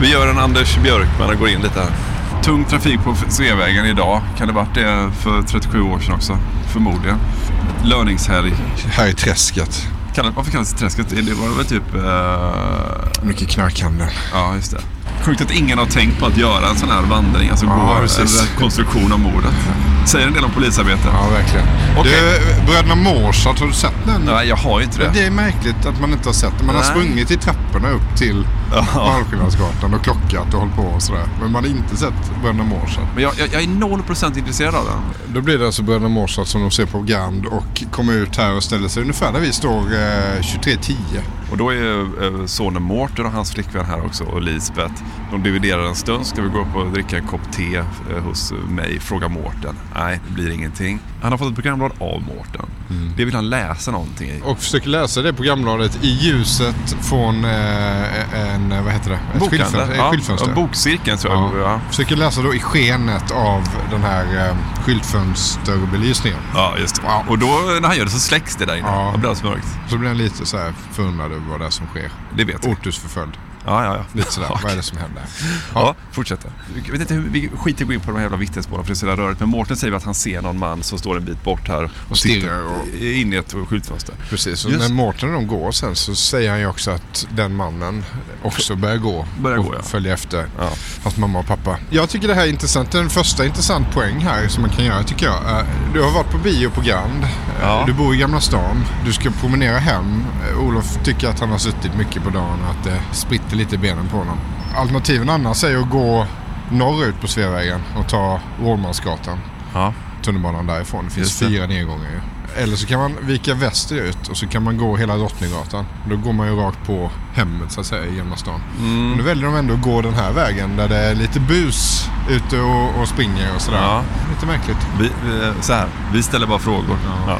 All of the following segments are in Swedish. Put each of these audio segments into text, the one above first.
Vi gör en Anders Björkman och går in lite här. Tung trafik på Sveavägen idag. Kan det varit det för 37 år sedan också? Förmodligen. Löningshelg. Här i träsket. Kan, varför kallas det Träsket? Det var väl typ... Eh, Mycket knarkhandel. ja, just det. Sjukt att ingen har tänkt på att göra en sån här vandring. Alltså Ja, gå precis. en konstruktion av mordet. Säger en del om polisarbetet. Ja, verkligen. Okej. Du, Bröderna Mårsatt, har du sett den? Nej, jag har inte det. Det är märkligt att man inte har sett den. Man har Nej. sprungit i trapporna upp till Valskillnadsgatan och klockat och hållit på och sådär. Men man har inte sett Bröderna Mårsatt. Men jag, jag, jag är 0% intresserad av den. Då blir det alltså Bröderna Mårsatt som de ser på Grand och kommer ut här och ställer sig ungefär där vi står eh, 23.10. Och då är eh, sonen Mårten och hans flickvän här också och Lisbeth. De dividerar en stund. Ska vi gå upp och dricka en kopp te eh, hos mig? Fråga Mårten. Nej, det blir ingenting. Han har fått ett programblad av Mårten. Det vill han läsa någonting i. Och försöker läsa det programbladet i ljuset från eh, en, vad heter det? Ett skyltfönster. Ja, skyltfönster. bokcirkeln tror jag. Ja. Försöker läsa då i skenet av den här eh, skyltfönsterbelysningen. Ja, just det. Ja. Och då när han gör det så släcks det där inne. Ja. Då blir så mörkt. Så blir han lite så här förundrad över vad det är som sker. Det vet vi. Ortus förföljd. Ja, ja, ja. Lite sådär, vad är det som händer? Ja. Jag vet inte hur, vi skiter i att gå in på de här jävla vittnesmålen för det är så jävla rörigt. Men Mårten säger att han ser någon man som står en bit bort här och, stirrar tittar och- in i ett skyltfönster. Precis, och Just- när Mårten och de går sen så säger han ju också att den mannen också börjar gå. Börjar och gå, ja. följer efter Ja. hans mamma och pappa. Jag tycker det här är intressant. En första intressant poäng här som man kan göra tycker jag. är, Du har varit på bio på Grand. Ja. Du bor i Gamla stan. Du ska promenera hem. Olof tycker att han har suttit mycket på dagen och att det spritter lite i benen på honom. Alternativen annars är att gå norrut på Sveavägen och ta Rådmansgatan. Ja. tunnelbanan därifrån. Det finns det. fyra nedgångar ju. Eller så kan man vika västerut och så kan man gå hela Drottninggatan. Då går man ju rakt på hemmet så att säga i Gamla stan. Mm. Men då väljer de ändå att gå den här vägen där det är lite bus ute och, och springer och sådär. Ja. Lite märkligt. Vi, vi, så här, vi ställer bara frågor. Ja.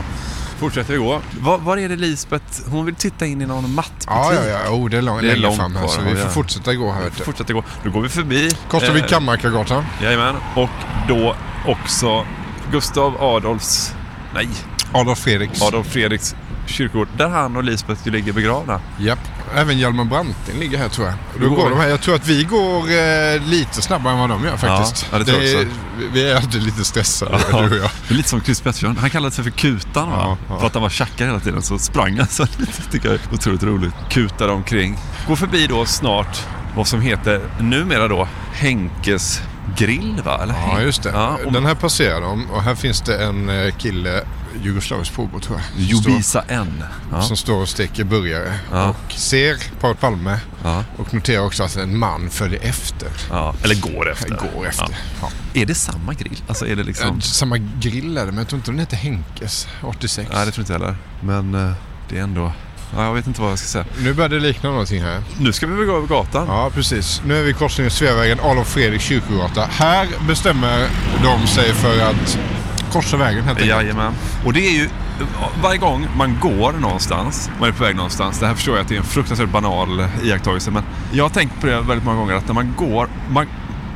Fortsätter vi gå. Var, var är det Lisbeth? Hon vill titta in i någon mattbutik. Ja, ja, ja. Oh, det är, lång, Det är långt fram här så vi får ja. fortsätta gå här. Vet du. Fortsätter gå. Då går vi förbi. Korsar vi eh, Kammarkagatan. Jajamän. Och då också Gustav Adolfs... Nej. Adolf Fredriks. Adolf Fredriks kyrkogård. Där han och Lisbeth ju ligger begravna. Japp. Även Hjalmar Branting ligger här tror jag. Då går de här. Jag tror att vi går eh, lite snabbare än vad de gör faktiskt. Ja, det tror jag också. Vi är alltid lite stressade du och jag. Det är lite som Chris Pettersson. Han kallade sig för Kutan va? Ja, ja. För att han var tjackare hela tiden. Så sprang han så lite. tycker jag är otroligt roligt. Kutade omkring. Går förbi då snart vad som heter numera då Henkes grill va? Eller Ja, just det. Ja, och Den här passerar de och här finns det en eh, kille, jugoslavisk påbrå tror jag. Jubisa N. Ja. som står och steker burgare. Ja. Och ser Paul Palme. Ja. Och noterar också att en man följer efter. Eller går efter. Går efter. Är det samma grill? Alltså är det liksom... Samma grill är det, men jag tror inte den heter Henkes 86. Nej, det tror inte jag heller. Men eh, det är ändå... Ja, jag vet inte vad jag ska säga. Nu börjar det likna någonting här. Nu ska vi väl gå över gatan? Ja, precis. Nu är vi i korsningen Sveavägen, Adolf Fredrik kyrkogata. Här bestämmer de sig för att korsa vägen helt enkelt. Jajamän. Och det är ju varje gång man går någonstans, man är på väg någonstans. Det här förstår jag att det är en fruktansvärt banal iakttagelse. Men jag har tänkt på det väldigt många gånger att när man går, man,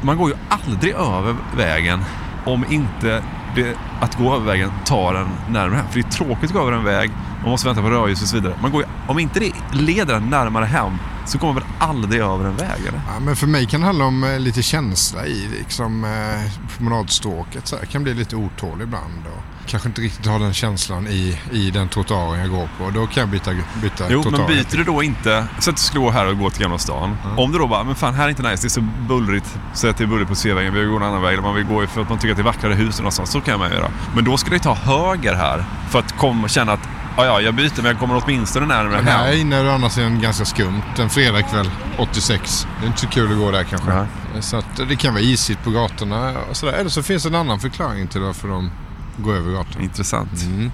man går ju aldrig över vägen om inte det, att gå över vägen tar en närmare hem. För det är tråkigt att gå över en väg, man måste vänta på rödljus och så vidare. Man går, om inte det leder en närmare hem så kommer man väl aldrig över en väg eller? Ja, men för mig kan det handla om eh, lite känsla i liksom, eh, promenadstråket. Så här. Jag kan bli lite otålig ibland. Och kanske inte riktigt ha den känslan i, i den trottoaren jag går på. Då kan jag byta, byta Jo, men byter du då inte, så att du skulle gå här och gå till Gamla stan. Om du då bara, men fan här är inte nice, det är så bullrigt. Säg att det är bullrigt på Sveavägen, vi vill gå en annan väg. Eller man vill gå för att man tycker att det är vackrare hus någonstans. Så kan man göra. Men då ska du ta höger här för att komma känna att ja, ja, jag byter men jag kommer åtminstone närmare Men här hem. inne är det annars en ganska skumt. En fredagkväll 86. Det är inte så kul att gå där kanske. Nej. Så att det kan vara isigt på gatorna. Och sådär. Eller så finns det en annan förklaring till varför de går över gatan. Intressant. Mm.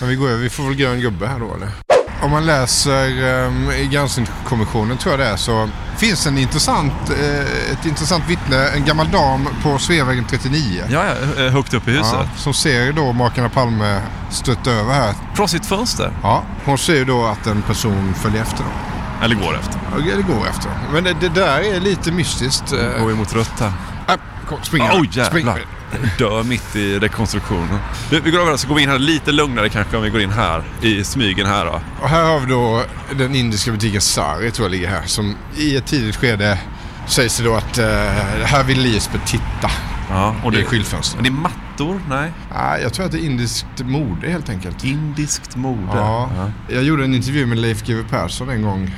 Men vi går över. Vi får väl grön gubbe här då eller? Om man läser i granskningskommissionen tror jag det är så finns en intressant, eh, ett intressant vittne. En gammal dam på Sveavägen 39. Ja, ja, eh, högt upp i huset. Ja, som ser då makarna Palme stötta över här. Från sitt fönster. Ja, hon ser ju då att en person följer efter dem. Eller går efter. Eller går efter. Men det, det där är lite mystiskt. Eh, Går vi mot rött här. äh, kom, spring Oj här. Spring. Dör mitt i rekonstruktionen. Du, vi går över så går vi in här lite lugnare kanske om vi går in här i smygen här då. Och här har vi då den indiska butiken Sari tror jag ligger här. Som i ett tidigt skede sägs det då att eh, här vill Lisbeth titta. Ja, och Det är skyltfönstret. det är mattor? Nej. Ah, jag tror att det är indiskt mode helt enkelt. Indiskt mode. Ja. Jag gjorde en intervju med Leif GW Persson en gång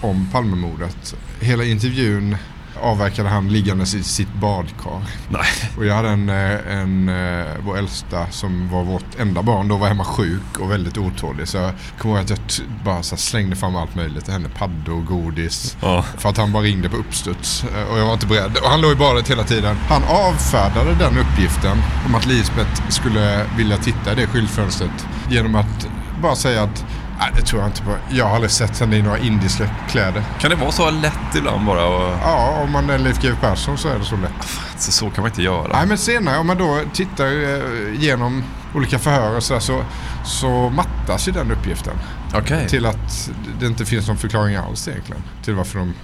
om Palmemordet. Hela intervjun avverkade han liggandes i sitt badkar. Nej. Och jag hade en, eh, en, eh, vår äldsta som var vårt enda barn, då var hemma sjuk och väldigt otålig. Så jag kommer ihåg att jag bara så slängde fram allt möjligt till henne. Paddor, godis. Ja. För att han bara ringde på uppstuds. Eh, Och jag var inte beredd. Och han låg i badet hela tiden. Han avfärdade den uppgiften om att Lisbeth skulle vilja titta i det skyltfönstret genom att bara säga att Nej, det tror jag inte på. Jag har aldrig sett henne i några indiska kläder. Kan det vara så lätt ibland bara? Och... Ja, om man är Leif GW Persson så är det så lätt. Så, så kan man inte göra. Nej, men senare om man då tittar eh, igenom olika förhör och så, där, så, så mattas ju den uppgiften. Okej. Till att det inte finns någon förklaring alls egentligen. Till varför de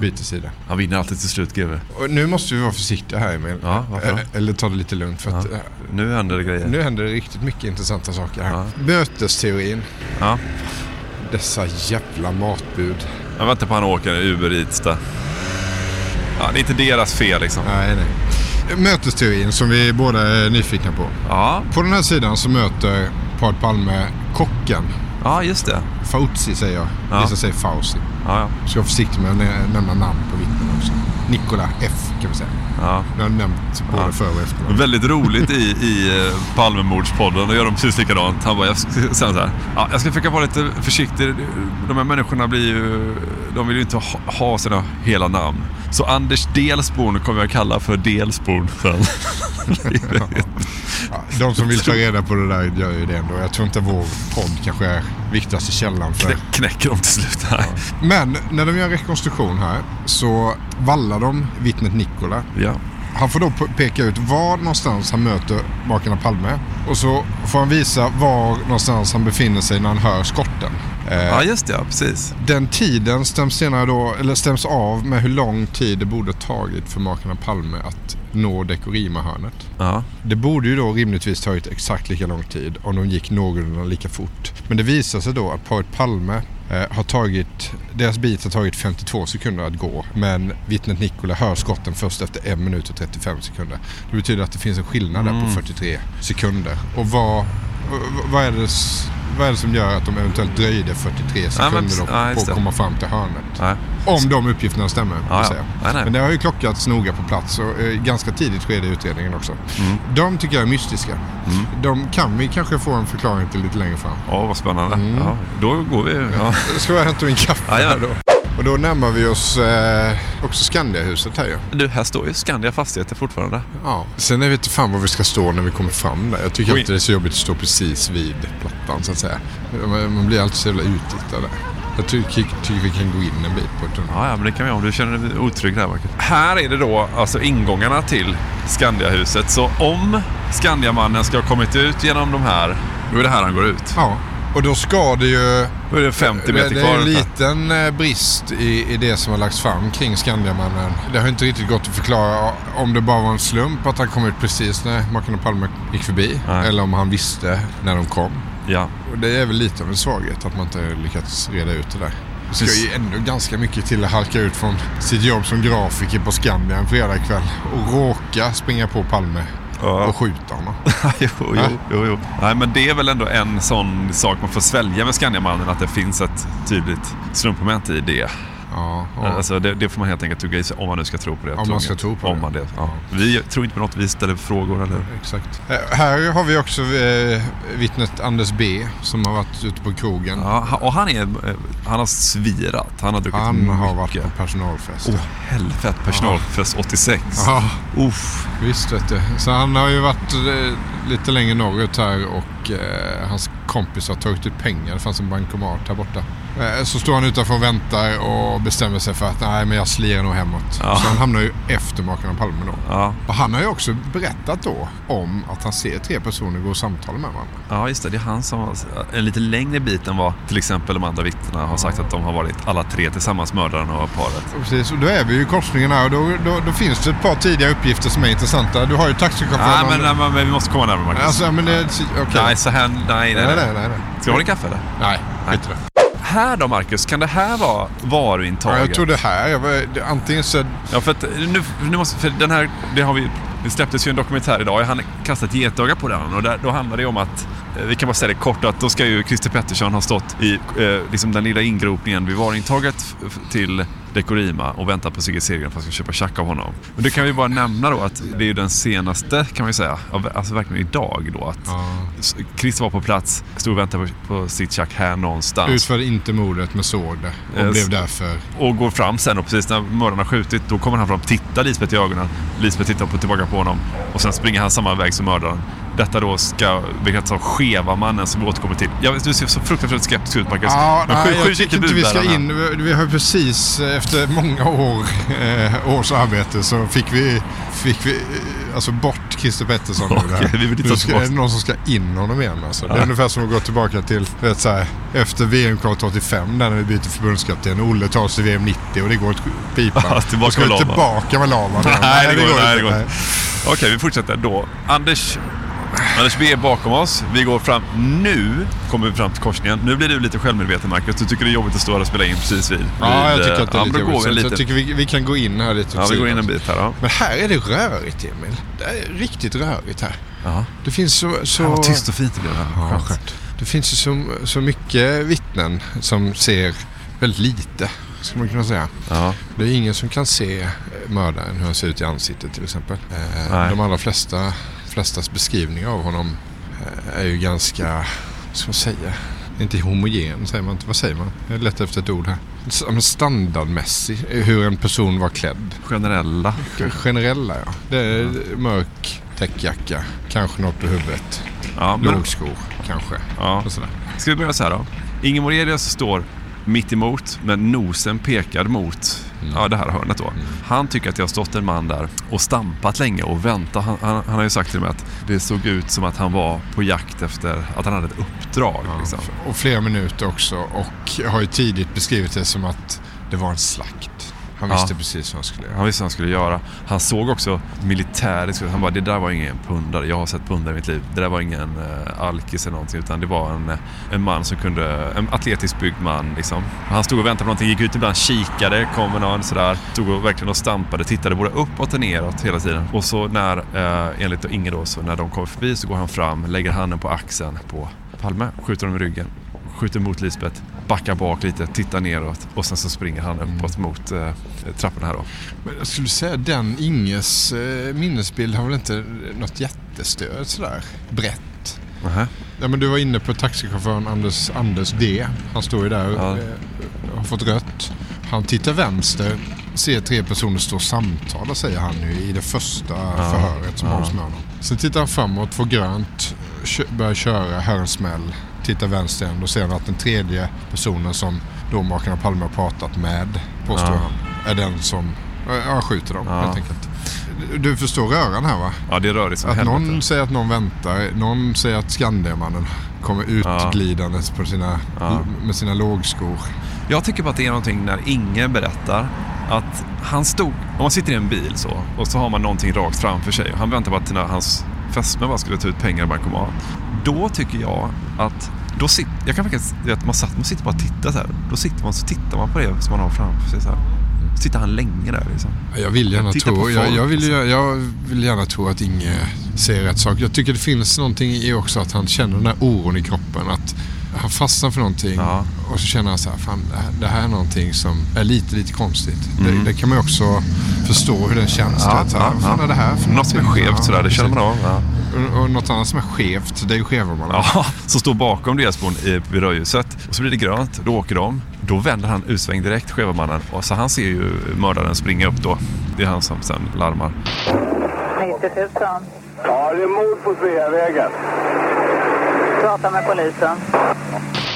byter sida. Han vinner alltid till slut GW. Nu måste vi vara försiktiga här Emil. Ja? Eh, Eller ta det lite lugnt. För att, eh, Nu händer det grejer. nu händer det riktigt mycket intressanta saker här. Ja. Mötesteorin. Ja. Dessa jävla matbud. Jag väntar på han åker Uber Eats där. Ja, det är inte deras fel liksom. Nej, nej. Mötesteorin som vi båda är nyfikna på. Ja, På den här sidan så möter paret Palme kocken. Ja just det. Fauci säger jag. Ja. Vissa säger Fauci. Ja, ja. Ska vara försiktig med att nä- nämna namn på vittnen också. Nikola F kan vi säga. ja. Jag har nämnt både Ja. före och efter. Väldigt roligt i, i eh, Palmemordspodden. Då gör de precis likadant. Han bara, jag ska säga så här. Ja, jag ska försöka vara lite försiktig. De här människorna blir ju... De vill ju inte ha, ha sina hela namn. Så Anders Delsborn kommer jag kalla för Delsborn sen. Ja, de som vill ta reda på det där gör ju det ändå. Jag tror inte vår podd kanske är viktigaste källan för Knä, knäcker de till slut. Nej. Men när de gör rekonstruktion här så vallar de vittnet Nikola. Ja. Han får då peka ut var någonstans han möter makarna Palme. Och så får han visa var någonstans han befinner sig när han hör skotten. Eh, ja, just det. Ja, precis. Den tiden stäms, senare då, eller stäms av med hur lång tid det borde tagit för makarna Palme att nå Dekorima-hörnet. Ja. Det borde ju då rimligtvis tagit exakt lika lång tid om de gick någorlunda lika fort. Men det visar sig då att paret Palme eh, har tagit, deras bit har tagit 52 sekunder att gå. Men vittnet Nikola hör skotten först efter 1 minut och 35 sekunder. Det betyder att det finns en skillnad där på 43 sekunder. Och vad, vad- är det vad är det som gör att de eventuellt dröjde 43 sekunder men- då ja, på att komma fram till hörnet? Nej. Om de uppgifterna stämmer. Ja, ja. säga. Men det har ju klockats noga på plats och eh, ganska tidigt skede i utredningen också. Mm. De tycker jag är mystiska. De kan vi kanske få en förklaring till lite längre fram. Ja, vad spännande. Mm. Ja, då går vi. Ja. Ska jag hämta min kaffe här då? Och då närmar vi oss eh, också Skandiahuset här ju. Du, här står ju Skandia Fastigheter fortfarande. Ja. Sen vet inte fan var vi ska stå när vi kommer fram där. Jag tycker inte det är så jobbigt att stå precis vid plattan så att säga. Man man blir alltid så jävla uttittad där. Jag tycker, tycker vi kan gå in en bit på ett. Ja, ja, men det kan vi om du känner dig otrygg där. Marcus. Här är det då alltså ingångarna till Skandiahuset. Så om Skandiamannen ska ha kommit ut genom de här Då är det här han går ut. Ja, och då ska det ju... Då är det 50 meter det, det kvar. är en liten eh, brist i, i det som har lagts fram kring Skandiamannen. Det har inte riktigt gått att förklara om det bara var en slump att han kom ut precis när Makarna Palme gick förbi. Nej. Eller om han visste när de kom. Ja. Och det är väl lite av en svaghet att man inte lyckats reda ut det där. Det ska ju ändå ganska mycket till att halka ut från sitt jobb som grafiker på Skandia en fredagkväll och råka springa på Palme Ja. och skjuta honom. jo, jo, jo, jo. Nej, men det är väl ändå en sån sak man får svälja med Skandiamannen, att det finns ett tydligt slumpmoment i det. Ja, ja. Alltså, det, det får man helt enkelt tugga i sig om man nu ska tro på det. Om man ska tro på om det. Man det. Ja. Vi tror inte på något, vi ställer frågor eller... Exakt. Eh, här har vi också eh, vittnet Anders B som har varit ute på krogen. Ja, och han, är, eh, han har svirat. Han har druckit Han mycket. har varit på personalfest. Åh helvete, personalfest 86. Ja, Uff. visst vet du. Så han har ju varit lite längre norrut här och eh, hans kompis har tagit ut pengar. Det fanns en bankomat här borta. Eh, så står han utanför och väntar och bestämmer sig för att nej men jag slirar nog hemåt. Ja. Så han hamnar ju efter Makarna Palme då. Ja. Och han har ju också berättat då om att han ser tre personer gå och samtala med varandra. ja, just det. Det är han som har en lite längre bit än vad till exempel de andra vittnena har sagt att de har varit alla tre tillsammans, mördaren och paret. Precis, och då är vi ju i korsningen här och då, då, då finns det ett par tidiga uppgifter som är intressanta. Du har ju taxichauffören. Nej, men, nej, men, vi måste komma närmare Marcus. Alltså, men det... Okej. Nej, så här... Nej, nej, nej, nej. nej, nej, nej. Ska du ha en kaffe eller? Nej, skit i det. Här då Marcus, kan det här vara Ja, varuintaget? jag tror det här, antingen så... Ja, för att nu, nu måste, för den här, det har vi, det släpptes ju en dokumentär idag. Jag hann kasta ett getöga på den och där, då handlar det om att, eh, vi kan bara säga det kort, att då ska ju Christer Pettersson ha stått i eh, liksom den lilla ingropningen vid varuintaget till Dekorima och väntat på Sigge Cedergren för att ska köpa tjack av honom. Men det kan vi bara nämna då att det är ju den senaste, kan man säga, alltså verkligen idag då att Christer var på plats, stod och väntade på, på sitt tjack här någonstans. Utförde inte mordet men såg det och Yes. blev därför... och går fram sen och precis när mördaren har skjutit då kommer han fram och tittar Lisbeth i ögonen. Lisbeth tittar på, tillbaka på honom och sen springer han samma väg som mördaren. Detta då ska bekräftas av skeva mannen som vi återkommer till. Ja, du ser så fruktansvärt skeptisk ut Marcus. Ja, Men nej, skjut- jag skjut tycker inte vi ska in. Vi- Vi har precis eh, efter många år, eh, års arbete så fick vi, fick vi eh, alltså bort Christer Pettersson där. vi vill inte ska, är det någon som ska in honom igen alltså. Det är ungefär som att gå tillbaka till, vet, så här, efter VM-kvalet 85 där när vi byter förbundskapten. Olle tar sig till VM 90 och det går åt pipan. Ja, tillbaka ska med vi lava. tillbaka med lavan. Nej, det går, nej, det går inte. Okej, vi fortsätter då. Anders, Anders B är bakom oss. Vi går fram. Nu kommer vi fram till korsningen. Nu blir du lite självmedveten Marcus. Du tycker det är jobbigt att stå här och spela in precis vid. Ja, jag tycker att det är ja, lite jobbigt. Så lite. Jag tycker vi, vi kan gå in här lite Ja, vi går in en bit här då. Men här är det rörigt Emil. Det är riktigt rörigt här. Ja. Det finns så... så... Ja, vad tyst och fint det blev här. Ja, Skönt. Det finns ju så, så mycket vittnen som ser väldigt lite, ska man kunna säga. Ja. Det är ingen som kan se eh, mördaren, hur han ser ut i ansiktet till exempel. Eh, Nej. de allra flesta, flestas beskrivningar av honom eh, är ju ganska, vad ska man säga, inte homogen säger man inte. Vad säger man? Jag letar efter ett ord här. Standardmässig, hur en person var klädd. Generella. Generella ja. Det är mörk täckjacka, kanske något på huvudet. Ja, men, Lågskor kanske. ja. Och sådär. Ska vi börja så här då? Inge Morelius står mitt emot men nosen pekar mot ja, det här hörnet då. Han tycker att det har stått en man där och stampat länge och väntat. Han, han, han har ju sagt till mig att det såg ut som att han var på jakt efter att han hade ett uppdrag. Liksom. Och flera minuter också och har ju tidigt beskrivit det som att det var en slakt. Han Ja. visste precis vad han skulle göra. Han visste vad han skulle göra. Han såg också militäriskt ut. Han bara, det där var ingen pundare. Jag har sett pundare i mitt liv. Det där var ingen uh, alkis eller någonting. Utan det var en, eh, en man som kunde, en atletiskt byggd man liksom. Han stod och väntade på någonting, gick ut ibland, kikade, kom med någon sådär. Stod och verkligen och stampade, tittade både uppåt och neråt hela tiden. Och så när, uh, enligt Inge då, så när de kommer förbi så går han fram, lägger handen på axeln på Palme, skjuter honom i ryggen. Skjuter mot Lisbeth, backar bak lite, tittar neråt och sen så springer han uppåt mot uh, trapporna här då. Men jag skulle säga den Inges eh, minnesbild har väl inte något jättestöd sådär brett. Nähä. Ja, men du var inne på taxichauffören Anders, Anders D. Han står ju där och Ja. eh, har fått rött. Han tittar vänster, ser tre personer stå och samtala säger han nu i det första förhöret som hålls med honom. Sen tittar han framåt, får grönt, börjar köra, hör en smäll, tittar vänster igen och ser att den tredje personen som då makarna Palme har pratat med, påstår Ja. han, är den som ja, skjuter dem Ja. helt enkelt. Du förstår röran här va? Ja, det är rörigt som Att helvete. någon säger att någon väntar, någon säger att Skandiamannen kommer utglidandes på sina, med sina lågskor. Jag tycker bara att det är någonting när ingen berättar att han stod, om man sitter i en bil så och så har man någonting rakt framför sig han väntar på att hans fästmö bara skulle ta ut pengar i bankomat. Då tycker jag att då sit, jag kan faktiskt, att man, satt, man sitter bara och tittar så här. Då sitter man så tittar man på det som man har framför sig så här. Sitter han länge där liksom. Jag vill gärna på tro, jag, folk, jag, vill, liksom. ju- jag vill gärna tro att Inge ser rätt sak. Jag tycker det finns någonting i också att han känner den här oron i kroppen. Att han fastnar för någonting Ja. och så känner han så här, fan det här, det här är någonting som är lite, lite konstigt. Mm. Det, det kan man ju också förstå hur den känns. Ja, att, så här, ja, vad fan ja. är det här för Något som är skevt Ja, sådär, det känner man av. Ja. Och, och något annat som är skevt, det är ju Skevermannen. Ja, som står bakom Delsbon i- vid rödljuset. Och så blir det grönt, då åker de. Då vänder han utsväng direkt, Skevermannen. Och så han ser ju mördaren springa upp då. Det är han som sen larmar. 90 000. Ja, det är mord på Sveavägen. Prata med polisen.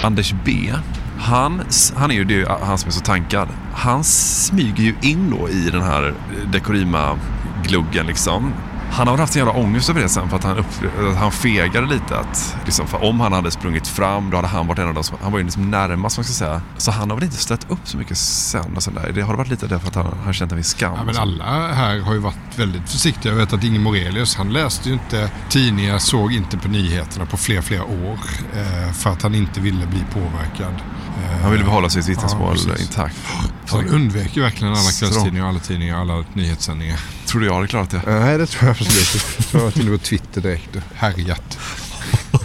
Anders B. Han, han är ju det, han som är så tankad. Han smyger ju in då i den här eh, Dekorima-gluggen liksom. Han har haft en jävla ångest över det sen för att han, upp, att han fegade lite. Att, liksom, för om han hade sprungit fram då hade han varit en av de som, han var ju liksom närmast man ska säga. Så han har väl inte ställt upp så mycket sen och sådär. Det har varit lite därför att han har känt en viss skam. Ja, men alla här har ju varit väldigt försiktiga. Jag vet att Inge Morelius, han läste ju inte tidningar, såg inte på nyheterna på flera, flera år. Eh, för att han inte ville bli påverkad. Eh, Han ville behålla sitt vittnesmål Ja, intakt. så han undvek ju verkligen alla kvällstidningar, alla tidningar, alla nyhetssändningar. Tror du jag hade klarat det? Nej, det tror jag inte. Jag har varit inne på Twitter direkt och härjat.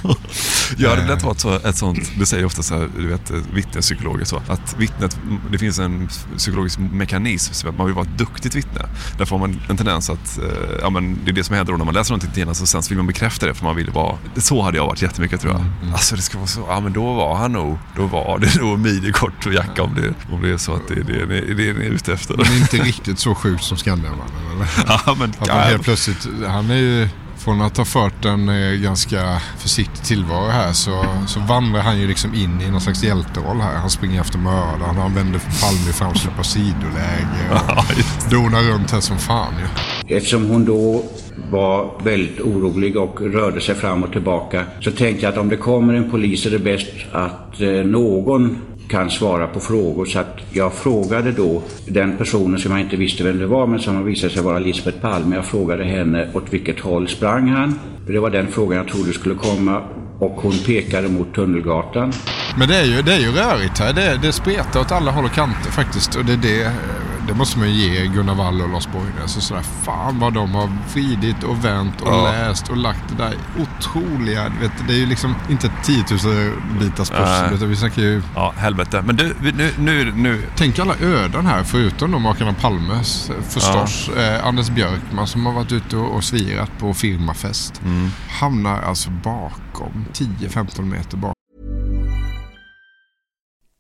Jag hade lätt varit så, ett sånt, det säger ofta så här, du vet, vittnespsykologer så, att vittnet, det finns en psykologisk mekanism, så att man vill vara ett duktigt vittne. Därför har man en tendens att, eh, ja men det är det som händer då när man läser någonting till så sen så vill man bekräfta det för man vill vara, så hade jag varit jättemycket tror jag. Alltså det ska vara så, ja men då var han nog, då var det nog midjekort och jacka om det, om det är så att det är det, det, det ni är ute efter. Men inte riktigt så sjukt som Skandiamannen eller? Ja men, Att han helt plötsligt, han är ju från att ha fört en eh, ganska försiktig tillvaro här så, så vandrar han ju liksom in i någon slags hjälteroll här. Han springer efter mördaren, han vänder Palme fram sig på sidoläge och donar runt här som fan ju. Eftersom hon då var väldigt orolig och rörde sig fram och tillbaka så tänkte jag att om det kommer en polis är det bäst att eh, någon kan svara på frågor. Så att jag frågade då den personen som jag inte visste vem det var men som visade sig vara Lisbeth Palme. Jag frågade henne åt vilket håll sprang han? Det var den frågan jag trodde skulle komma och hon pekade mot Tunnelgatan. Men det är ju, det är ju rörigt här. Det, det spretar åt alla håll och kanter faktiskt. Och det, är det, det måste man ju ge Gunnar Wall och Lars Borgnäs. Alltså sådär, fan vad de har vridit och vänt och Ja. läst och lagt det där otroliga. Vet, det är ju liksom inte 10 000 bitars pussel. Utan Vi snackar ju... Ja, helvete. Men du, nu, nu, nu Tänk alla öden här, förutom de makarna Palmes förstås. Eh, Anders Björkman som har varit ute och, och svirat på firmafest. Mm. Hamnar alltså bakom, 10-15 meter bakom.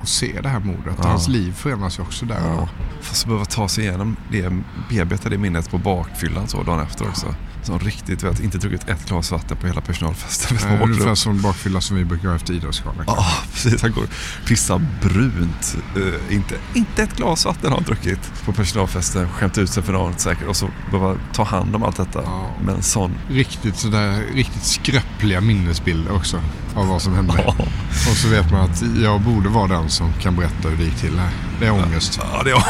och se det här mordet. Ja. Hans liv förändras ju också där ja. då. Fast behöva ta sig igenom det, bearbeta det minnet på bakfyllan så dagen efter också. Som riktigt, vet, inte druckit ett glas vatten på hela personalfesten. Nej, ungefär som bakfylla som vi brukar ha efter idrottsgalan. Ja, precis. Han går pissar brunt. Uh, inte, inte ett glas vatten har han druckit på personalfesten. Skämt ut sig för något säkert. Och så behöva ta hand om allt detta. Ja. Med en sån... Riktigt sådär, riktigt skröpliga minnesbilder också. Av vad som hände. Ja. Och så vet man att jag borde vara den som kan berätta hur det gick till här. Det är ångest. Ja, det är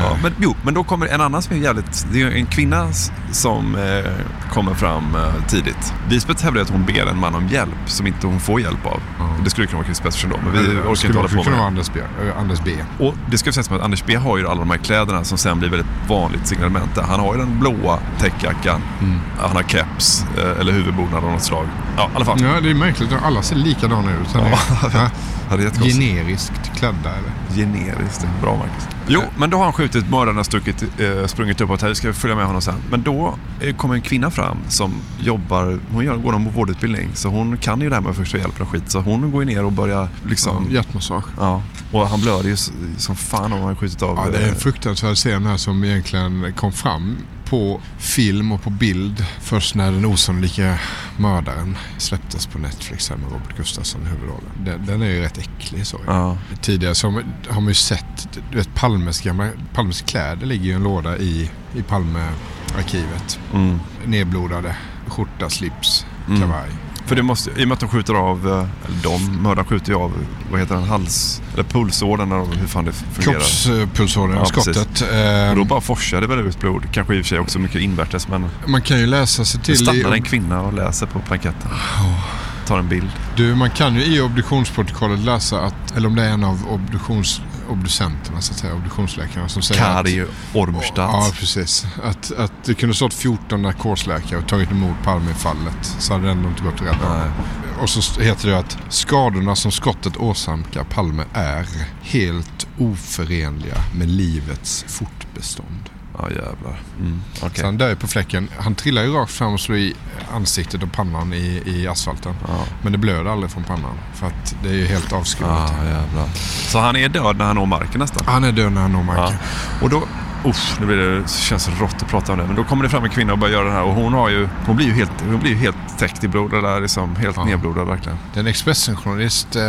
ja, men, Jo, men då kommer en annan som är jävligt... Det är en kvinna som eh, kommer fram eh, tidigt. Lisbeth hävdar att hon ber en man om hjälp som inte hon får hjälp av. Mm. Det skulle kunna vara Chris Pettersson då, men vi det orkar inte hålla på med kunna vara Anders B. Äh, Anders B. Och det ska sägas att Anders B har ju alla de här kläderna som sen blir väldigt vanligt signalement. Han har ju den blåa täckjackan, mm. han har keps eh, eller huvudbonad av något slag. Ja, i alla fall. Ja, det är märkligt. Alla ser likadana ut. Ja. Ja, generiskt klädda eller? Generiskt, bra Marcus. Jo, men då har han skjutit mördaren och stuckit, eh, sprungit upp hotell. Ska följa med honom sen. Men då eh, kommer en kvinna fram som jobbar, hon gör, går någon vårdutbildning. Så hon kan ju det här med första hjälpen och skit. Så hon går ju ner och börjar liksom... Ja, hjärtmassage. Ja, och han blöder ju som fan om han skjutit av. Ja, det är en fruktansvärd scen här som egentligen kom fram på film och på bild först när den osannolika mördaren släpptes på Netflix här med Robert Gustafsson i huvudrollen. Den, den är ju rätt äcklig så. Ja. Tidigare så har man ju sett, du vet Palmes, gamla, Palmes kläder ligger i en låda i, i Palmearkivet. Mm. Nedblodade, skjorta, slips, mm. För det måste, i och med att de skjuter av, eh, eller de, mördaren skjuter ju av, vad heter den, hals, eller pulsådern, eller hur fan det fungerar. Kroppspulsådern, ja, skottet. Eh, och då bara forsar det väl ut blod. Kanske i och för sig också mycket invärtes men... Man kan ju läsa sig till... Det stannar en kvinna och läser på planketten. Oh. Tar en bild. Du, man kan ju i obduktionsprotokollet läsa att, eller om det är en av obduktions obducenterna, så att säga, obduktionsläkarna som säger Kari Ormstad. Ja, precis. Att, att det kunde stått 14 narkosläkare och tagit emot Palme-fallet så hade det ändå inte gått att rädda Och så heter det att skadorna som skottet åsamkar Palme är helt oförenliga med livets fortbestånd. Ja jävlar. Mm, okay. Så han dör på fläcken. Han trillar ju rakt fram och slår i ansiktet och pannan i, i asfalten. Ja. Men det blöder aldrig från pannan. För att det är ju helt avskuret. Ja, jävlar. Så han är död när han når marken nästan? Han är död när han når marken. Ja. Och då, Usch, nu blir det, känns rått att prata om det. Men då kommer det fram en kvinna och börjar göra det här. Och hon, har ju, hon blir ju helt, hon blir helt täckt i blod. Där, liksom, helt ja. nedblodad verkligen. Det är en Expressen-journalist, eh,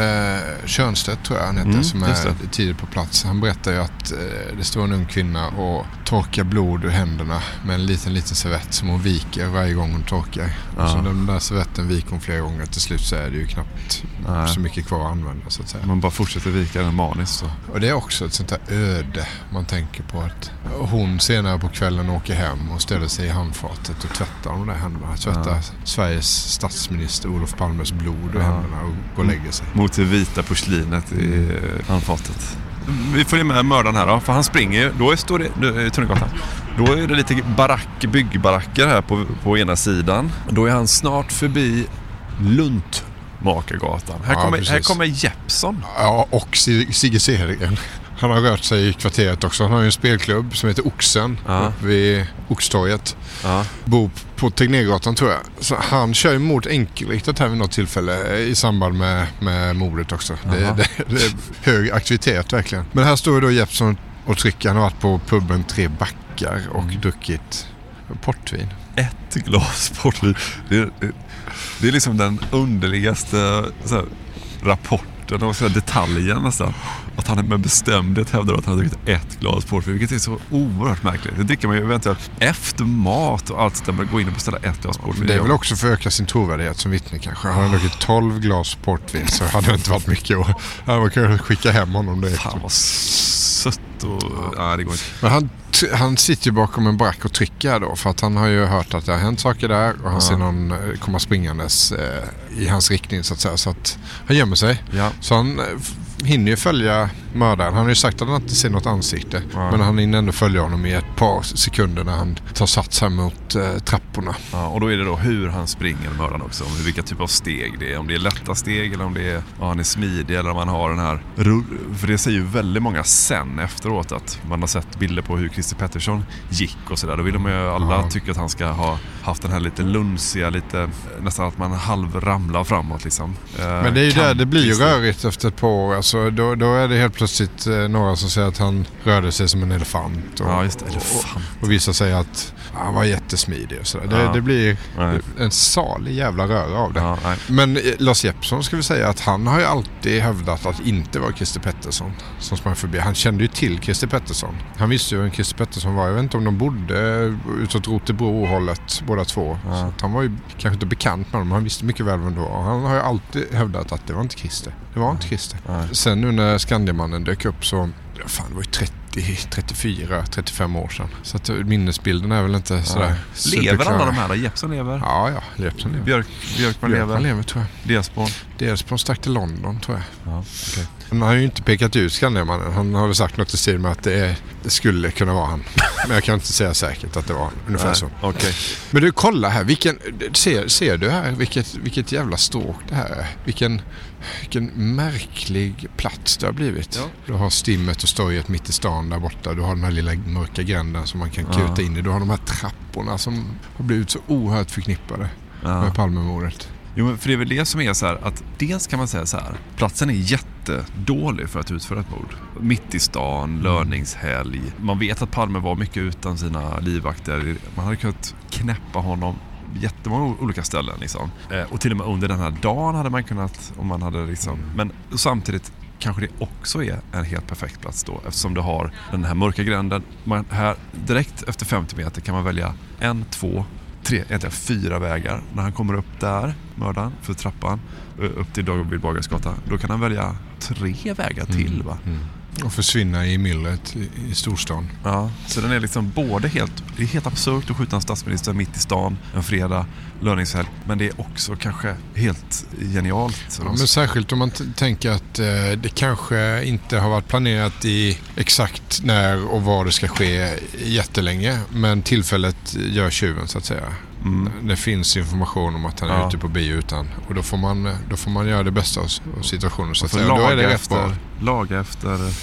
Tjörnstedt tror jag han heter, mm, som är tidigt på plats. Han berättar ju att eh, det står en ung kvinna och torkar blod ur händerna med en liten, liten servett som hon viker varje gång hon torkar. Ja. Och så den där servetten viker hon flera gånger. Till slut så är det ju knappt Nej. så mycket kvar att använda så att säga. Man bara fortsätter vika den maniskt. Och det är också ett sånt där öde man tänker på att hon senare på kvällen åker hem och ställer sig i handfatet och tvättar de där händerna. Tvättar ja. Sveriges statsminister Olof Palmes blod ur ja. händerna och går och lägger sig. Mot det vita porslinet i handfatet. Vi följer med mördaren här då, för han springer ju. Då står det, Tunnelgatan. Då är det lite barack, byggbaracker här på, på ena sidan. Då är han snart förbi Luntmakargatan. Här, ja, kommer, här kommer Jeppson. Ja, och Sigge Cedergren. Han har rört sig i kvarteret också. Han har ju en spelklubb som heter Oxen Ja. uppe vid Oxtorget. Ja. Bor på Tegnérgatan tror jag. Så han kör ju mot enkelriktat här vid något tillfälle i samband med, med mordet också. Det, det, det är hög aktivitet verkligen. Men här står ju då Jeppsson och trycker. Han har varit på puben Tre Backar och Mm. druckit portvin. Ett glas portvin. Det, är- det, det är liksom den underligaste här, rapporten och så här, detaljen nästan. Att han med bestämdhet hävdar att han har druckit ett glas portvin. Vilket är så oerhört märkligt. Det dricker man ju eventuellt efter mat och allt sånt där. Gå in och beställa ett glas portvin. Det är väl också för att öka sin trovärdighet som vittne kanske. Har han druckit 12 glas portvin så hade det inte varit mycket att... Man kan ju skicka hem honom direkt. Fan vad sött och... Ja, det går inte. Men han, han sitter ju bakom en brack och trycker då för att han har ju hört att det har hänt saker där och han Ja. ser någon eh, komma springandes eh, i hans riktning så att säga. Så att han gömmer sig. Ja. Så han eh, hinner ju följa mördaren. Han har ju sagt att han inte ser något ansikte. Ja. Men han hinner ändå följa honom i ett par sekunder när han tar sats här mot eh, trapporna. Ja, och då är det då hur han springer, mördaren också. Om vilka typ av steg det är. Om det är lätta steg eller om det är, ja, han är smidig eller om han har den här... För det säger ju väldigt många sen efteråt att man har sett bilder på hur Christer Pettersson gick och sådär. Då vill de ju alla Ja. tycka att han ska ha haft den här lite lunsiga, lite nästan att man halv ramlar framåt liksom. Men det är ju där det blir ju rörigt efter ett par år. Alltså, då, då är det helt plötsligt eh, några som säger att han rörde sig som en elefant. Och, Ja, just det. och, Elefant. och vissa säger att han var jättesmidig. Och sådär. Det, Ja. det blir Nej. en salig jävla röra av det. Ja. Men eh, Lars Jeppsson ska vi säga att han har ju alltid hävdat att inte vara Christer Pettersson som sprang förbi. Han kände ju till Christer Pettersson. Han visste ju vem Christer Pettersson var. Jag vet inte om de bodde utåt Rotebro-hållet båda två. Ja. Han var ju kanske inte bekant med honom. Han visste mycket väl vem det var. Han har ju alltid hävdat att det var inte Christer. Det var inte Christer. Sen nu när Skandiamannen dök upp så, fan det var ju 30, 34, 35 år sedan. Så att eh, minnesbilden är väl inte sådär Lever alla de här? Jeppsson lever? Ja, ja. Jeppsson lever. Björk, Björkman Björkman lever? lever tror jag. Delsborn? Delsborn stack till London tror jag. Ja, okej. Han har ju inte pekat ut Skandiamannen. Han har väl sagt något i stil med att det, är, det skulle kunna vara han. Men jag kan inte säga säkert att det var. Ungefär Nej, så. Okej. Men du, kolla här. Vilken, ser, ser du här vilket, vilket jävla stråk det här är? Vilken, vilken märklig plats det har blivit. Ja. Du har Stimmet och Stojet mitt i stan där borta. Du har den här lilla mörka gränden som man kan Ja. kuta in i. Du har de här trapporna som har blivit så oerhört förknippade Ja. med Palmemordet. Jo, men för det är väl det som är så här att dels kan man säga så här. Platsen är jättedålig för att utföra ett mord. Mitt i stan, löningshelg. Man vet att Palme var mycket utan sina livvakter. Man hade kunnat knäppa honom jättemånga olika ställen liksom. Eh, och till och med under den här dagen hade man kunnat, om man hade liksom. Men samtidigt kanske det också är en helt perfekt plats då eftersom du har den här mörka gränden. Man, här direkt efter 50 meter kan man välja en, två, tre, egentligen fyra vägar. När han kommer upp där, mördaren, för trappan, upp till Dagobyd Bagares gata, då kan han välja tre vägar till va? Och försvinna i myllret i, storstan. Ja, så den är liksom både helt, det är helt absurt att skjuta en statsminister mitt i stan en fredag, löningshelg, men det är också kanske helt genialt. Ja, men särskilt om man tänker att eh, det kanske inte har varit planerat i exakt när och var det ska ske jättelänge. Men tillfället gör tjuven så att säga. Mm. Det finns information om att han är Ja. ute på bio utan. Och då får man, då får man göra det bästa av, situationen så att säga. Och Då är det laga efter, laga efter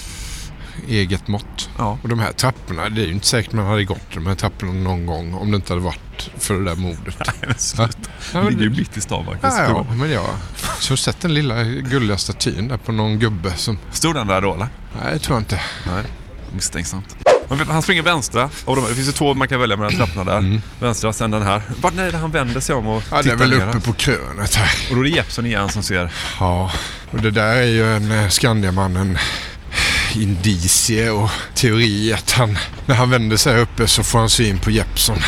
Eget mått. Ja. Och de här trapporna, det är ju inte säkert man hade gått de här trapporna någon gång om det inte hade varit för det där mordet. Nej, sluta. Ja, Det men ligger ju mitt i stan va? Ja, ja, men jag så har sett den lilla gulliga statyn där på någon gubbe som... Stod den där då eller? Nej, det tror jag inte. Nej, misstänksamt. Han springer vänstra. Och de, det finns ju två man kan välja mellan trapporna där. Vänstra, sen den här. Vart nej, han vänder sig om och Ja, det är tittar väl uppe på krönet här. Och då är det Jeppsson igen som ser... Ja, och det där är ju en eh, Skandiamannen indicie och teori att han, när han vänder sig här uppe så får han syn på Jeppsson.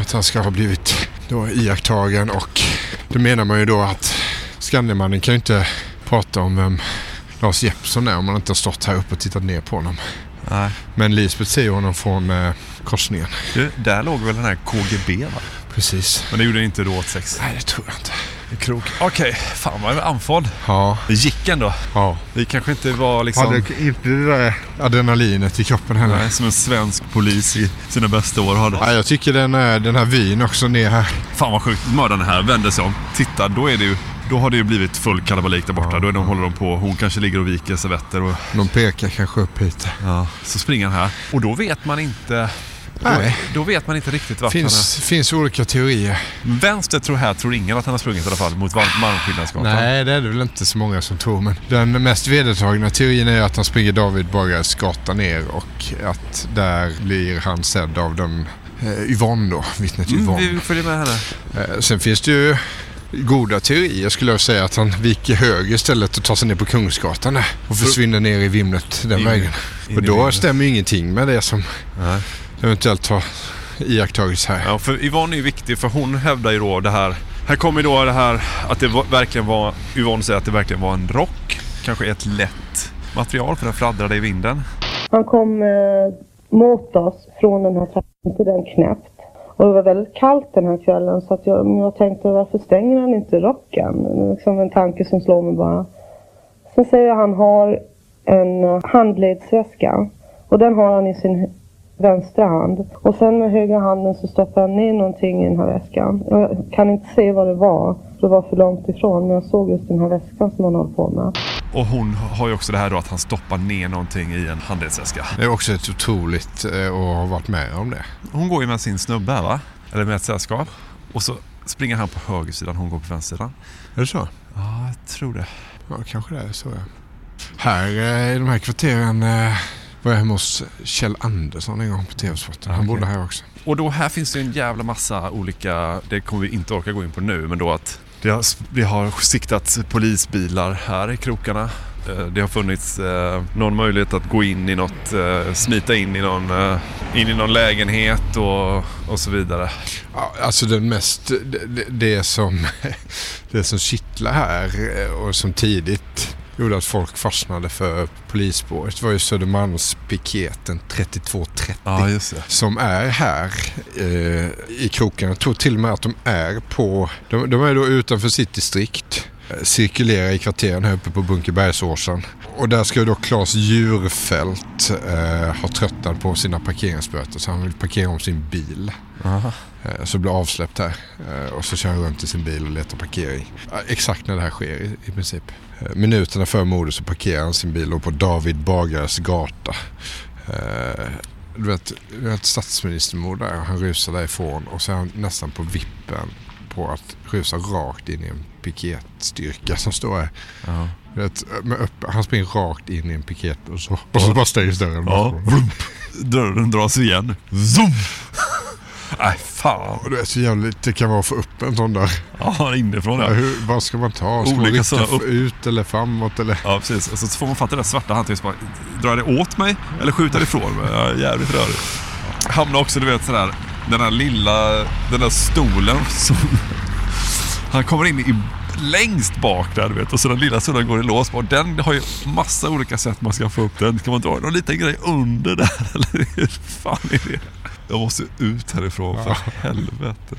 Att han ska ha blivit då iakttagen och det menar man ju då att Skandiamannen kan ju inte prata om vem Lars Jeppsson är om man inte har stått här uppe och tittat ner på honom. Nej. Men Lisbeth ser honom från eh, korsningen. Du, där låg väl den här KGB va? Precis. Men det gjorde inte då åt sex. Nej, det tror jag inte. Krok. Okej, fan vad andfådd. Ja. Det gick ändå. Ja. Det kanske inte var liksom... Hade inte det där adrenalinet i kroppen heller. Nej, som en svensk polis i sina bästa år hade. Ja, jag tycker den, är, den här vyn också ner här. Fan vad sjukt. Mördaren här vänder sig om. Titta, då är det ju Då har det ju blivit full kalabalik där borta. Då är de, håller de på. Hon kanske ligger och viker servetter. Och, De pekar kanske upp hit. ja, så springer han här. Och då vet man inte... Då, Nej. då vet man inte riktigt vart Finns, finns olika teorier. han är. Vänster tror här tror ingen att han har sprungit i alla fall mot Malm- Malmskillnadsgatan. Nej, det är det väl inte så många som tror. Men den mest vedertagna teorin är att han springer David Bagares gata ner och att där blir han sedd av den eh, Yvonne då, vittnet Mm, Yvonne. vi följer med henne. Eh, sen finns det ju goda teorier skulle jag säga att han viker höger istället och tar sig ner på Kungsgatan där och försvinner ner i vimlet den In- vägen. in Och då stämmer ju ingenting med det som Nej. eventuellt har iakttagits här. Ja, för Yvonne är ju viktig för hon hävdar ju då det här. Här kommer ju då det här att det verkligen var, Yvonne säger att det verkligen var en rock. Kanske ett lätt material för den fladdrade i vinden. Han kom eh, mot oss från den här trappen till den knäppt. Och det var väldigt kallt den här kvällen så att jag, jag tänkte varför stänger han inte rocken? Liksom en tanke som slår mig bara. Sen säger jag han har en eh, handledsväska. Och den har han i sin vänstra hand. Och sen med högra handen så stoppar han ner någonting i den här väskan. Jag kan inte se vad det var. Det var för långt ifrån. Men jag såg just den här väskan som han håller på med. Och hon har ju också det här då att han stoppar ner någonting i en handledsväska. Det är också ett otroligt eh, att ha varit med om det. Hon går ju med sin snubbe här va? Eller med ett sällskap. Och så springer han på högersidan, hon går på vänstersidan. Är det så? Ja, jag tror det. Ja, kanske det är så ja. Här eh, i de här kvarteren eh, var jag hemma hos Kjell Andersson en gång på TV-sporten. Han Okej. bodde här också. Och då här finns det en jävla massa olika, det kommer vi inte orka gå in på nu, men då att det har, det har siktats polisbilar här i krokarna. Eh, det har funnits eh, någon möjlighet att gå in i något, eh, smita in i någon, in i någon lägenhet och, och så vidare. Ja, alltså den mest, det, det- det som, det som kittlar här och som tidigt gjorde att folk fastnade för polisspåret var ju Södermalmspiketen 3230. Ja. Som är här eh, i krokarna. Jag tror till och med att de är på, de, de är då utanför sitt distrikt. eh, Cirkulerar i kvarteren här uppe på Bunkerbergsåsen. Och där ska ju då Claes Djurfält eh, ha tröttnat på sina parkeringsböter så han vill parkera om sin bil. Eh, Så blir avsläppt här eh, och så kör han runt i sin bil och letar parkering. Exakt när det här sker i, i princip. Eh, Minuterna före mordet så parkerar han sin bil på David Bagares gata. Eh, Du vet, du vet statsministermord där han rusar därifrån och så är han nästan på vippen på att rusa rakt in i en piketstyrka som står här. Du vet, med upp, han springer rakt in i en piket och så, och så bara stängs dörren. Ja. Dörren dras igen. Zoom! Nej, fan. Och det är så jävligt det kan vara att få upp en sån där. Ja, inifrån Ja, hur, vad ska man ta? Ska man Olika rikta sådana upp- ut eller framåt? Eller? Ja, precis. Och så får man fatta det svarta handtaget. Drar det åt mig eller skjuter det ifrån mig? Ja, jävligt rörigt. Hamnar också, du vet sådär, den här lilla, den där stolen som... Han kommer in i längst bak där du vet och så den lilla stolen går i lås och den har ju massa olika sätt man ska få upp den. Ska man dra någon liten grej under där eller hur fan är det? Jag måste ut härifrån för helvete.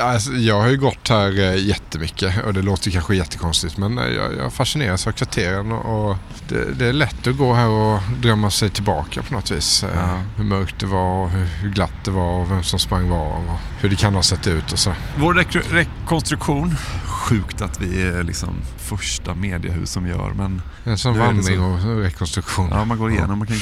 Alltså, jag har ju gått här eh, jättemycket och det låter kanske jättekonstigt men eh, jag, jag fascineras av kvarteren och, det, det är lätt att gå här och drömma sig tillbaka på något vis. Eh, Ja. Hur mörkt det var, och hur, glatt det var och vem som sprang var och hur det kan ha sett ut och så. Vår rek- rekonstruktion, sjukt att vi är liksom första mediehus som gör men... En sån vandring så. och rekonstruktion. Ja, man går igenom. Man kan,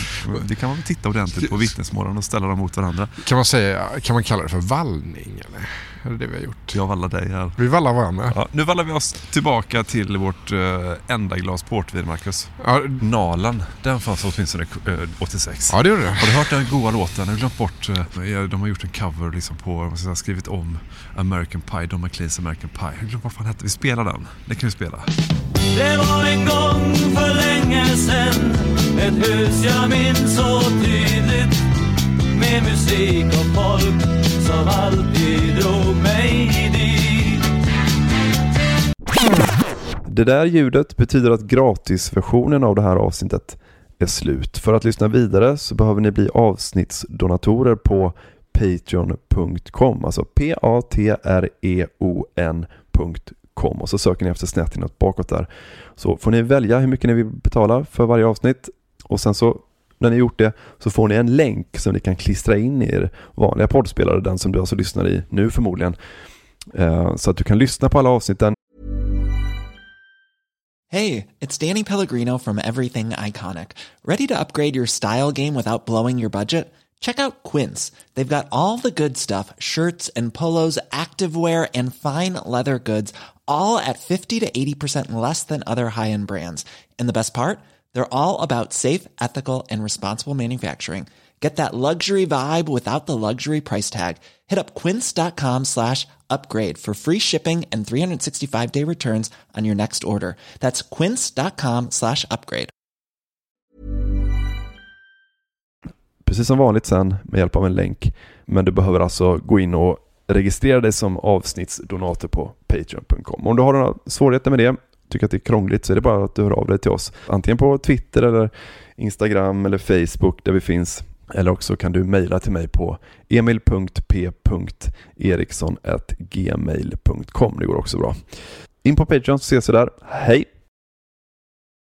det kan man väl titta ordentligt på vittnesmålen och ställa dem mot varandra. Kan man säga, kan man kalla det för vallning eller? Är det det vi har gjort? Jag vallar dig här. Vi vallar varandra. Ja, nu vallar vi oss tillbaka till vårt uh, enda glas portvin, Marcus. Ja, Nalen, den fanns åtminstone uh, 86. ja det gjorde det. Har du hört den goa låten? Jag har glömt bort. eh, de har gjort en cover liksom på, säga, skrivit om American Pie, Don McLeans American Pie. Jag har glömt vad fan hette. Vi spelar den. Det kan vi spela. Det var en gång för länge sen Ett hus jag minns så tydligt med musik och folk som alltid drog mig dit Det där ljudet betyder att gratisversionen av det här avsnittet är slut. För att lyssna vidare så behöver ni bli avsnittsdonatorer på patreon.com, alltså p-a-t-r-e-o-n.com och så söker ni efter snett inåt bakåt där. Så får ni välja hur mycket ni vill betala för varje avsnitt och sen så när ni gjort det så får ni en länk som ni kan klistra in i er vanliga poddspelare, den som du alltså lyssnar i nu förmodligen. Eh, Så att du kan lyssna på alla avsnitten Hej, det är Danny Pellegrino from Everything Iconic. Ready to upgrade your style game without blowing your budget? Check out Quince. They've got all the good stuff shirts and polos, activewear, and fine leather goods, all at 50 to 80% less than other high end brands. And the best part? They're all about safe, ethical, and responsible manufacturing. Get that luxury vibe without the luxury price tag. Hit up quince.com slash upgrade for free shipping and 365 day returns on your next order. That's quince.com slash upgrade. Precis som vanligt sen med hjälp av en länk. Men du behöver alltså gå in och registrera dig som avsnittsdonator på Patreon.com. Om du har några svårigheter med det, tycker att det är krångligt, så är det bara att du hör av dig till oss. Antingen på Twitter eller Instagram eller Facebook där vi finns. Eller också kan du mejla till mig på emil.p.eriksson.gmail.com. Det går också bra. In på Patreon så ses vi där. Hej!